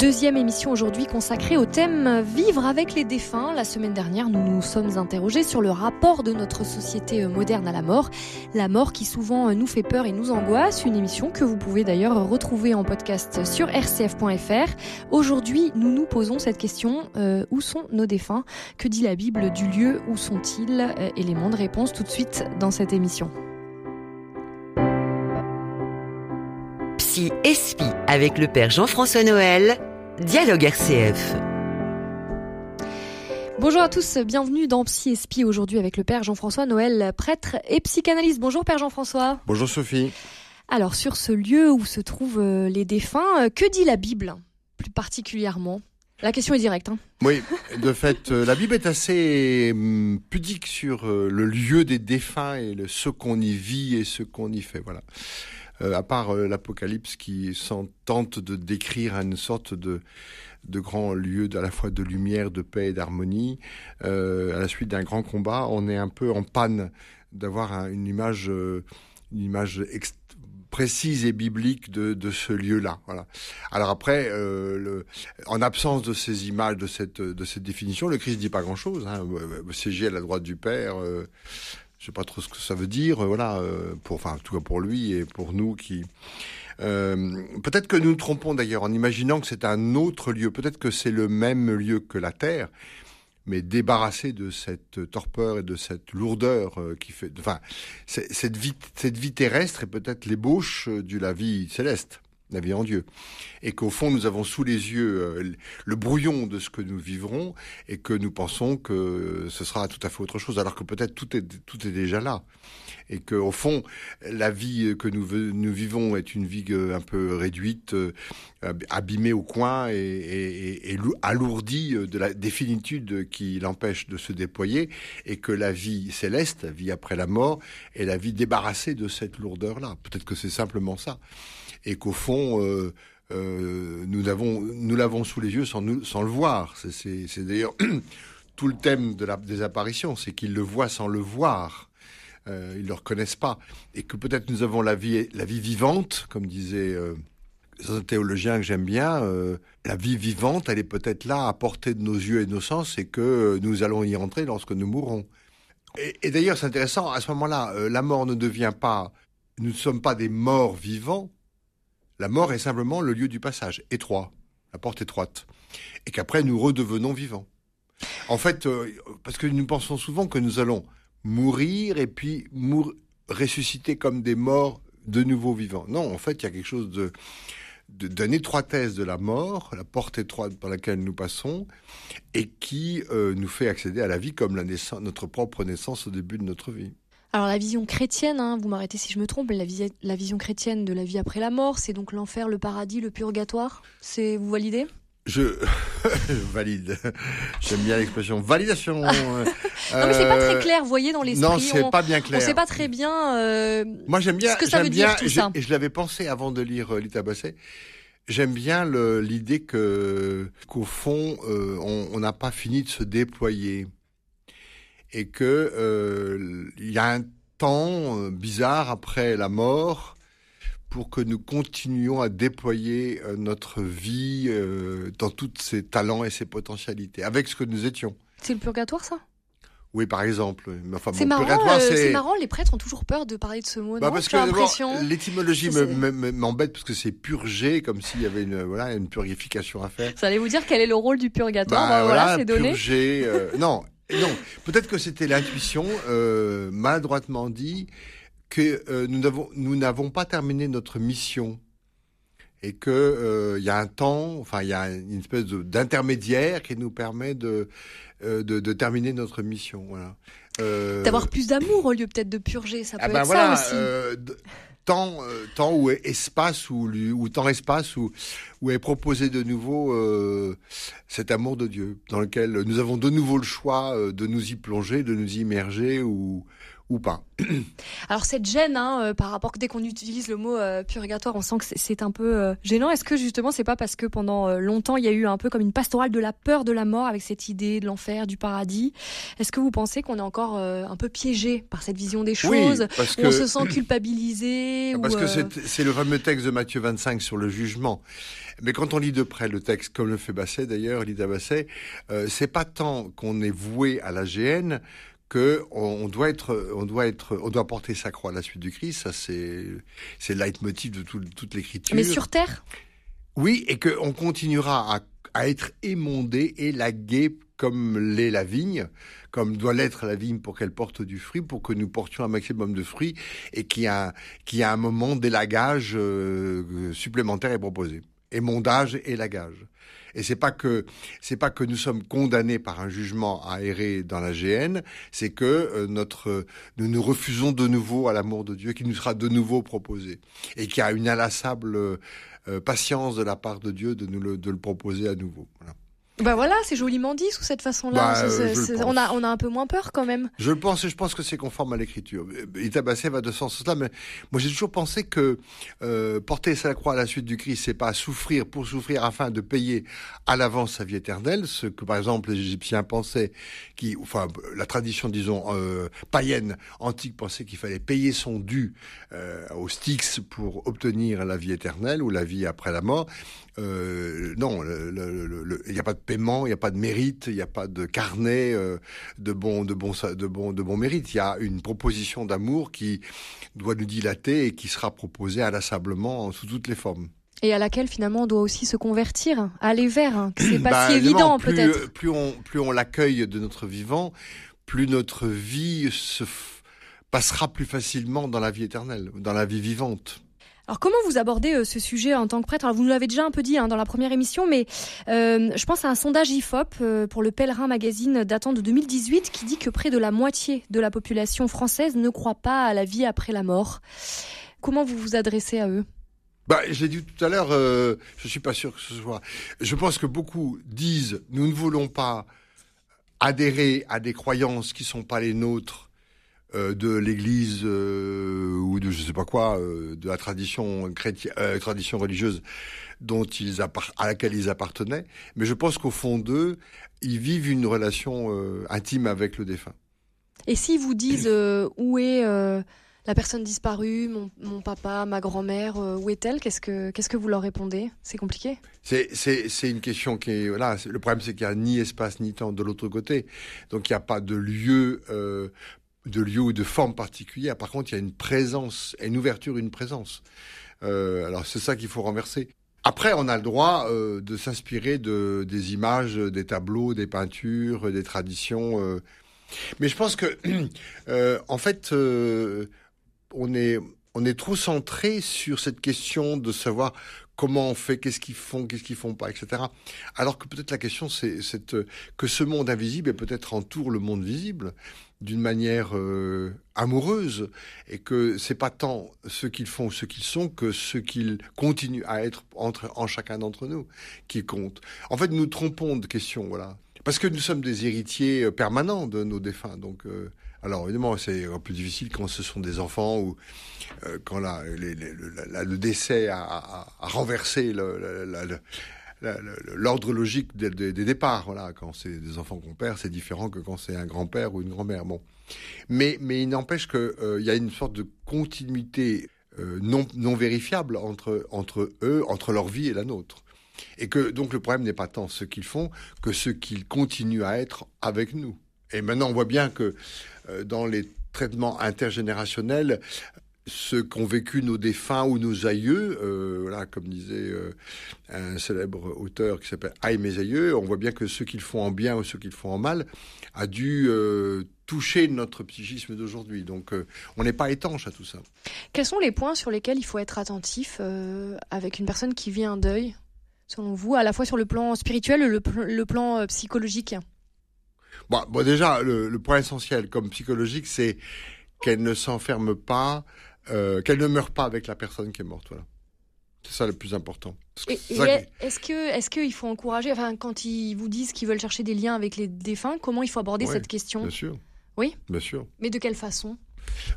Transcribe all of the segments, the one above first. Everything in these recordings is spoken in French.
Deuxième émission aujourd'hui consacrée au thème Vivre avec les défunts. La semaine dernière, nous nous sommes interrogés sur le rapport de notre société moderne à la mort. La mort qui souvent nous fait peur et nous angoisse. Une émission que vous pouvez d'ailleurs retrouver en podcast sur rcf.fr. Aujourd'hui, nous nous posons cette question. Euh, où sont nos défunts? Que dit la Bible du lieu Où sont-ils? Euh, de réponse tout de suite dans cette émission. Psy Espi avec le Père Jean-François Noël, Dialogue RCF. Bonjour à tous, bienvenue dans Psy Espi aujourd'hui avec le Père Jean-François Noël, prêtre et psychanalyste. Bonjour Père Jean-François. Bonjour Sophie. Alors sur ce lieu où se trouvent euh, les défunts, euh, que dit la Bible plus particulièrement? La question est directe. Hein. Oui, de fait, euh, la Bible est assez hum, pudique sur le lieu des défunts et le, ce qu'on y vit et ce qu'on y fait. Voilà. Euh, à part euh, l'Apocalypse qui tente de décrire une sorte de de grand lieu à la fois de lumière, de paix et d'harmonie. Euh, à la suite d'un grand combat, on est un peu en panne d'avoir une image, une image précise et biblique de, de ce lieu-là. Voilà. Alors après, en absence de ces images, de cette, de cette définition, le Christ dit pas grand-chose. Hein. Siéger à la droite du Père, je sais pas trop ce que ça veut dire, euh, voilà, euh, pour, enfin, en tout cas pour lui et pour nous qui. Euh, peut-être que nous nous trompons d'ailleurs en imaginant que c'est un autre lieu. Peut-être que c'est le même lieu que la Terre, mais débarrassé de cette torpeur et de cette lourdeur qui fait. Enfin, cette vie, cette vie terrestre est peut-être l'ébauche de la vie céleste la vie en Dieu. Et qu'au fond, nous avons sous les yeux euh, le brouillon de ce que nous vivrons et que nous pensons que ce sera tout à fait autre chose, alors que peut-être tout est, tout est déjà là. Et qu'au fond, la vie que nous, nous vivons est une vie euh, un peu réduite, euh, abîmée au coin et, et, et, alourdie de la définitude qui l'empêche de se déployer, et que la vie céleste, la vie après la mort, est la vie débarrassée de cette lourdeur-là. Peut-être que c'est simplement ça et qu'au fond, euh, euh, nous l'avons sous les yeux sans, le voir. C'est d'ailleurs tout le thème de la, des apparitions, c'est qu'ils le voient sans le voir. Euh, ils le reconnaissent pas. Et que peut-être nous avons la vie, vivante, comme disait un théologien que j'aime bien, la vie vivante, elle est peut-être là à portée de nos yeux et de nos sens, et que nous allons y entrer lorsque nous mourrons. Et, d'ailleurs, c'est intéressant, à ce moment-là, la mort ne devient pas, nous ne sommes pas des morts vivants, la mort est simplement le lieu du passage, étroit, la porte étroite. Et qu'après, nous redevenons vivants. En fait, euh, parce que nous pensons souvent que nous allons mourir et puis ressusciter comme des morts de nouveau vivants. Non, en fait, il y a quelque chose de étroitesse de la mort, la porte étroite par laquelle nous passons, et qui euh, nous fait accéder à la vie comme notre propre naissance au début de notre vie. Alors la vision chrétienne, hein, vous m'arrêtez si je me trompe, la, la, vision chrétienne de la vie après la mort, c'est donc l'enfer, le paradis, le purgatoire? C'est vous validez? Je valide. J'aime bien l'expression validation. non mais c'est pas très euh, clair, vous voyez dans l'esprit. Non, c'est pas bien clair. On sait pas très bien. Euh, Moi j'aime bien. Ce que ça veut bien, dire tout ça. Et je l'avais pensé avant de lire euh, Lita Basset. J'aime bien l'idée que qu'au fond euh, on n'a pas fini de se déployer et que euh, il y a un temps euh, bizarre après la mort pour que nous continuions à déployer euh, notre vie euh, dans tous ses talents et ses potentialités, avec ce que nous étions. C'est le purgatoire, ça? Oui, par exemple. Enfin, c'est marrant, euh, c'est marrant, les prêtres ont toujours peur de parler de ce mot. Bah parce que l'étymologie m'embête parce que c'est purger, comme s'il y avait une, voilà, une purification à faire. Ça allait vous dire quel est le rôle du purgatoire bah, bah, Voilà, c'est donné. Purger, euh, non, non, peut-être que c'était l'intuition, euh, maladroitement dit, que euh, nous n'avons nous n'avons pas terminé notre mission et que euh, il y a un temps, enfin il y a une espèce d'intermédiaire qui nous permet de, euh, de, de terminer notre mission. Voilà. Euh, D'avoir plus d'amour au lieu peut-être de purger, ça ah peut ah ben être voilà, ça aussi temps, euh, temps ou espace ou, ou temps espace où, où est proposé de nouveau euh, cet amour de Dieu, dans lequel nous avons de nouveau le choix euh, de nous y plonger, de nous immerger ou, ou pas. Alors cette gêne, hein, euh, par rapport dès qu'on utilise le mot euh, purgatoire, on sent que c'est un peu euh, gênant. Est-ce que justement c'est pas parce que pendant longtemps il y a eu un peu comme une pastorale de la peur de la mort avec cette idée de l'enfer, du paradis? Est-ce que vous pensez qu'on est encore un peu piégé par cette vision des choses? parce On se sent culpabilisé Parce que c'est le fameux texte de Matthieu 25 sur le jugement. Mais quand on lit de près le texte, comme le fait Basset d'ailleurs, Lida Basset, c'est pas tant qu'on est voué à la GN que on doit être, on doit être, on doit porter sa croix à la suite du Christ. Ça, c'est, c'est le leitmotiv de toute l'écriture. Mais sur terre? Oui, et qu'on continuera à, à, être émondé, élagué comme l'est la vigne, comme doit l'être la vigne pour qu'elle porte du fruit, pour que nous portions un maximum de fruits et qu'il y a, qu'il y a un moment d'élagage euh, supplémentaire est proposé. Émondage, élagage. Et c'est pas que c'est pas que nous sommes condamnés par un jugement à errer dans la GN, c'est que euh, notre nous nous refusons de nouveau à l'amour de Dieu qui nous sera de nouveau proposé et qui a une inlassable euh, patience de la part de Dieu de nous le, de le proposer à nouveau. Voilà. Bah voilà, c'est joliment dit sous cette façon-là. Bah, euh, on, a, on a un peu moins peur quand même. Je le pense et je pense que c'est conforme à l'écriture. Itabassé va de ce sens-là, mais moi j'ai toujours pensé que euh, porter sa croix à la suite du Christ, c'est pas souffrir pour souffrir afin de payer à l'avance sa vie éternelle, ce que par exemple les Égyptiens pensaient, qui, enfin la tradition disons euh, païenne antique pensait qu'il fallait payer son dû euh, aux Styx pour obtenir la vie éternelle ou la vie après la mort. Euh, non, il n'y a pas de paiement, il n'y a pas de mérite, il n'y a pas de carnet euh, de bon, de bon, de bon, de bon mérite. Il y a une proposition d'amour qui doit nous dilater et qui sera proposée inlassablement sous toutes les formes. Et à laquelle finalement on doit aussi se convertir, aller vers. Hein, c'est pas bah, si évident peut-être. Plus on, plus on l'accueille de notre vivant, plus notre vie se passera plus facilement dans la vie éternelle, dans la vie vivante. Alors comment vous abordez euh, ce sujet en tant que prêtre? Alors vous nous l'avez déjà un peu dit hein, dans la première émission, mais euh, je pense à un sondage IFOP euh, pour le Pèlerin Magazine datant de 2018 qui dit que près de la moitié de la population française ne croit pas à la vie après la mort. Comment vous vous adressez à eux? Bah, j'ai dit tout à l'heure, je suis pas sûr que ce soit. Je pense que beaucoup disent nous ne voulons pas adhérer à des croyances qui sont pas les nôtres euh, de l'Église euh, ou de je sais pas quoi, euh, de la tradition chrétienne, tradition religieuse dont ils à laquelle ils appartenaient. Mais je pense qu'au fond d'eux, ils vivent une relation intime avec le défunt. Et s'ils vous disent où est la personne disparue, mon, mon papa, ma grand-mère, où est-elle? Qu'est-ce que qu'est-ce que vous leur répondez? C'est compliqué C'est une question qui est voilà. Le problème c'est qu'il n'y a ni espace ni temps de l'autre côté, donc il n'y a pas de lieu de lieu ou de forme particulière. Par contre, il y a une présence, une ouverture, une présence. Euh, alors c'est ça qu'il faut renverser. Après, on a le droit euh, de s'inspirer de des images, des tableaux, des peintures, des traditions. Euh. Mais je pense que, en fait, on est on est trop centré sur cette question de savoir comment on fait, qu'est-ce qu'ils font, qu'est-ce qu'ils font pas, etc. Alors que peut-être la question, c'est que ce monde invisible est peut-être entoure le monde visible d'une manière euh, amoureuse et que c'est pas tant ce qu'ils font ou ce qu'ils sont que ce qu'ils continuent à être entre en chacun d'entre nous qui compte. En fait, nous trompons de question, voilà, parce que nous sommes des héritiers euh, permanents de nos défunts. Donc, euh, alors évidemment, c'est peu difficile quand ce sont des enfants ou quand la, le décès a, renversé l'ordre logique des, départs. Voilà, quand c'est des enfants qu'on perd, c'est différent que quand c'est un grand-père ou une grand-mère. Bon, mais mais il n'empêche que euh, il y a une sorte de continuité euh, non non vérifiable entre entre eux, entre leur vie et la nôtre. Et que donc le problème n'est pas tant ce qu'ils font que ce qu'ils continuent à être avec nous. Et maintenant, on voit bien que euh, dans les traitements intergénérationnels, ce qu'ont vécu nos défunts ou nos aïeux, euh, comme disait euh, un célèbre auteur qui s'appelle Aïe mes aïeux, on voit bien que ce qu'ils font en bien ou ce qu'ils font en mal a dû euh, toucher notre psychisme d'aujourd'hui. Donc on n'est pas étanche à tout ça. Quels sont les points sur lesquels il faut être attentif avec une personne qui vit un deuil, selon vous, à la fois sur le plan spirituel et le, plan psychologique? Bon, bon, déjà, le, le point essentiel comme psychologique, c'est qu'elle ne s'enferme pas euh, qu'elle ne meure pas avec la personne qui est morte. Voilà. C'est ça le plus important. Est-ce que est-ce qu'il faut encourager, enfin, quand ils vous disent qu'ils veulent chercher des liens avec les défunts, comment il faut aborder cette question? Bien sûr. Oui? Bien sûr. Mais de quelle façon?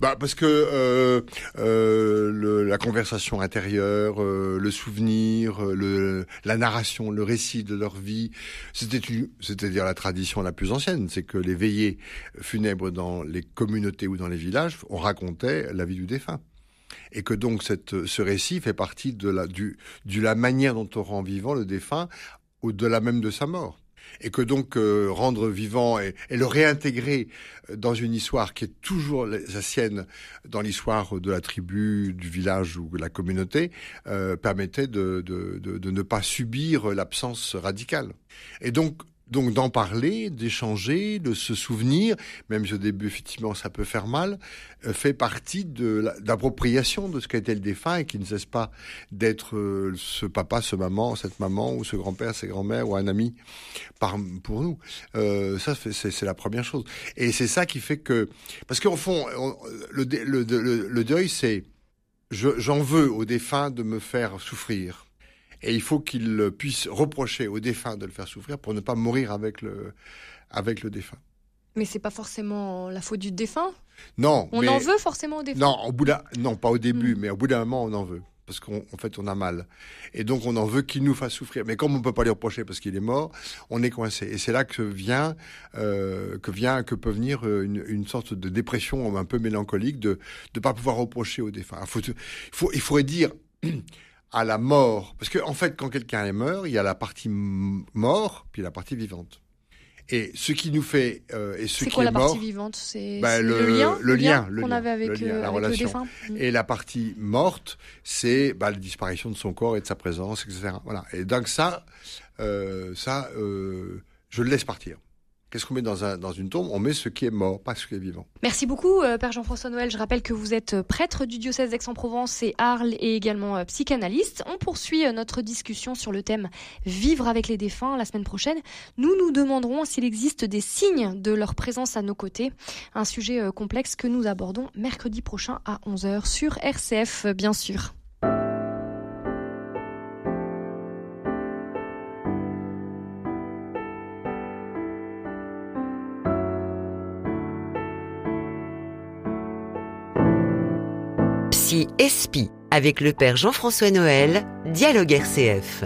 Bah parce que euh, euh, la conversation intérieure, euh, le souvenir, euh, le, la narration, le récit de leur vie, c'était c'est-à-dire la tradition la plus ancienne, c'est que les veillées funèbres dans les communautés ou dans les villages, on racontait la vie du défunt. Et que donc ce récit fait partie de la, du, de la manière dont on rend vivant le défunt au-delà même de sa mort et que donc euh, rendre vivant et, le réintégrer euh, dans une histoire qui est toujours la sienne dans l'histoire de la tribu, du village ou de la communauté, euh, permettait de, de, de, de ne pas subir l'absence radicale. Et donc donc d'en parler, d'échanger, de se souvenir, même si au début effectivement ça peut faire mal, euh, fait partie de l'appropriation de ce qu'a été le défunt et qui ne cesse pas d'être euh, ce papa, ce maman, cette maman ou ce grand-père, cette grand-mère ou un ami par, pour nous. Euh, ça c'est la première chose. Et c'est ça qui fait que parce qu'au fond le, le, le, le deuil c'est j'en veux au défunt de me faire souffrir et il faut qu'il puisse reprocher au défunt de le faire souffrir pour ne pas mourir avec le, avec le défunt. Mais c'est pas forcément la faute du défunt. Non. On en veut forcément au défunt. Non, au bout non, pas au début, mm. mais au bout d'un moment, on en veut parce qu'en fait, on a mal. Et donc, on en veut qu'il nous fasse souffrir. Mais comme on peut pas lui reprocher parce qu'il est mort, on est coincé. Et c'est là que vient, euh, que vient, que peut venir euh, une, une, sorte de dépression un peu mélancolique de ne pas pouvoir reprocher au défunt. Faut, il, faut, il faudrait dire à la mort. Parce qu'en en fait, quand quelqu'un est mort, il y a la partie mort, puis la partie vivante. Et ce qui nous fait euh, et ce qui quoi est la partie vivante? C'est bah, le, lien, le lien, qu'on avait avec, le, lien, euh, la avec relation. le défunt. Mm. Et la partie morte, c'est bah, la disparition de son corps et de sa présence, etc. Voilà. Et donc ça, euh, ça, euh, je le laisse partir. Qu'est-ce qu'on met dans, un, dans une tombe? On met ce qui est mort, pas ce qui est vivant. Merci beaucoup, euh, Père Jean-François Noël. Je rappelle que vous êtes euh, prêtre du diocèse d'Aix-en-Provence et Arles et également euh, psychanalyste. On poursuit notre discussion sur le thème Vivre avec les défunts la semaine prochaine. Nous nous demanderons s'il existe des signes de leur présence à nos côtés. Un sujet complexe que nous abordons mercredi prochain à 11h sur RCF, bien sûr. Espi avec le père Jean-François Noël, Dialogue RCF.